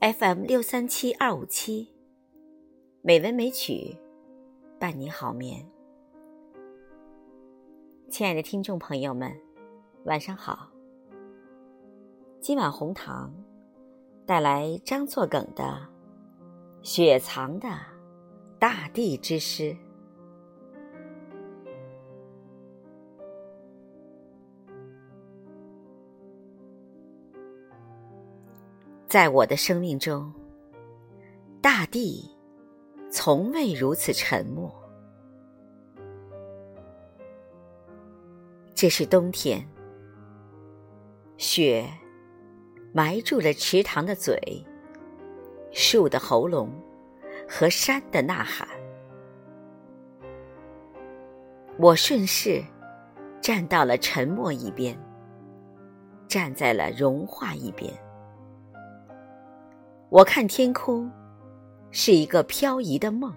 FM 六三七二五七，美文美曲，伴你好眠。亲爱的听众朋友们，晚上好。今晚红糖带来张作梗的《雪藏的大地之诗》。在我的生命中，大地从未如此沉默。这是冬天，雪埋住了池塘的嘴、树的喉咙和山的呐喊。我顺势站到了沉默一边，站在了融化一边。我看天空，是一个飘移的梦。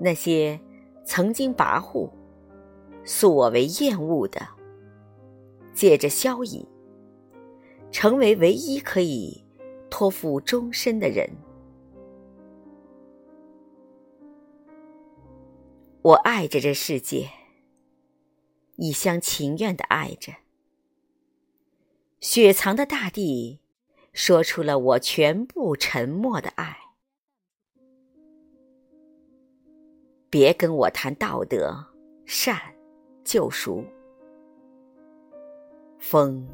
那些曾经跋扈、素我为厌恶的，借着消隐，成为唯一可以托付终身的人。我爱着这世界，一厢情愿的爱着，雪藏的大地。说出了我全部沉默的爱。别跟我谈道德、善、救赎。风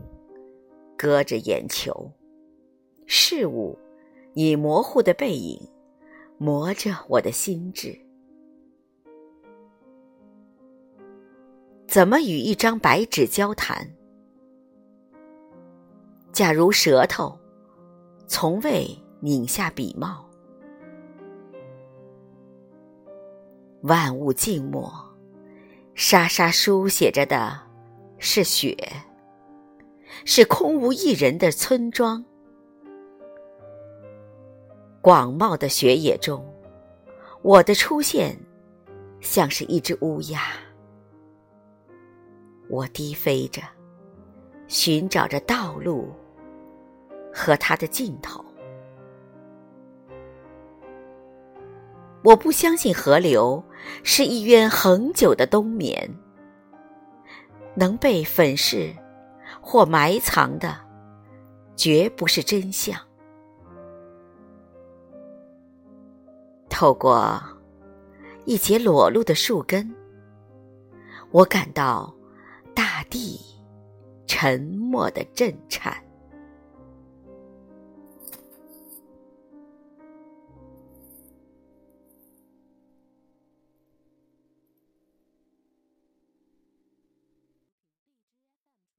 隔着眼球，事物以模糊的背影磨着我的心智。怎么与一张白纸交谈？假如舌头。从未拧下笔帽，万物静默，沙沙书写着的是雪，是空无一人的村庄。广袤的雪野中，我的出现像是一只乌鸦，我低飞着，寻找着道路。和它的尽头，我不相信河流是一渊恒久的冬眠，能被粉饰或埋藏的，绝不是真相。透过一截裸露的树根，我感到大地沉默的震颤。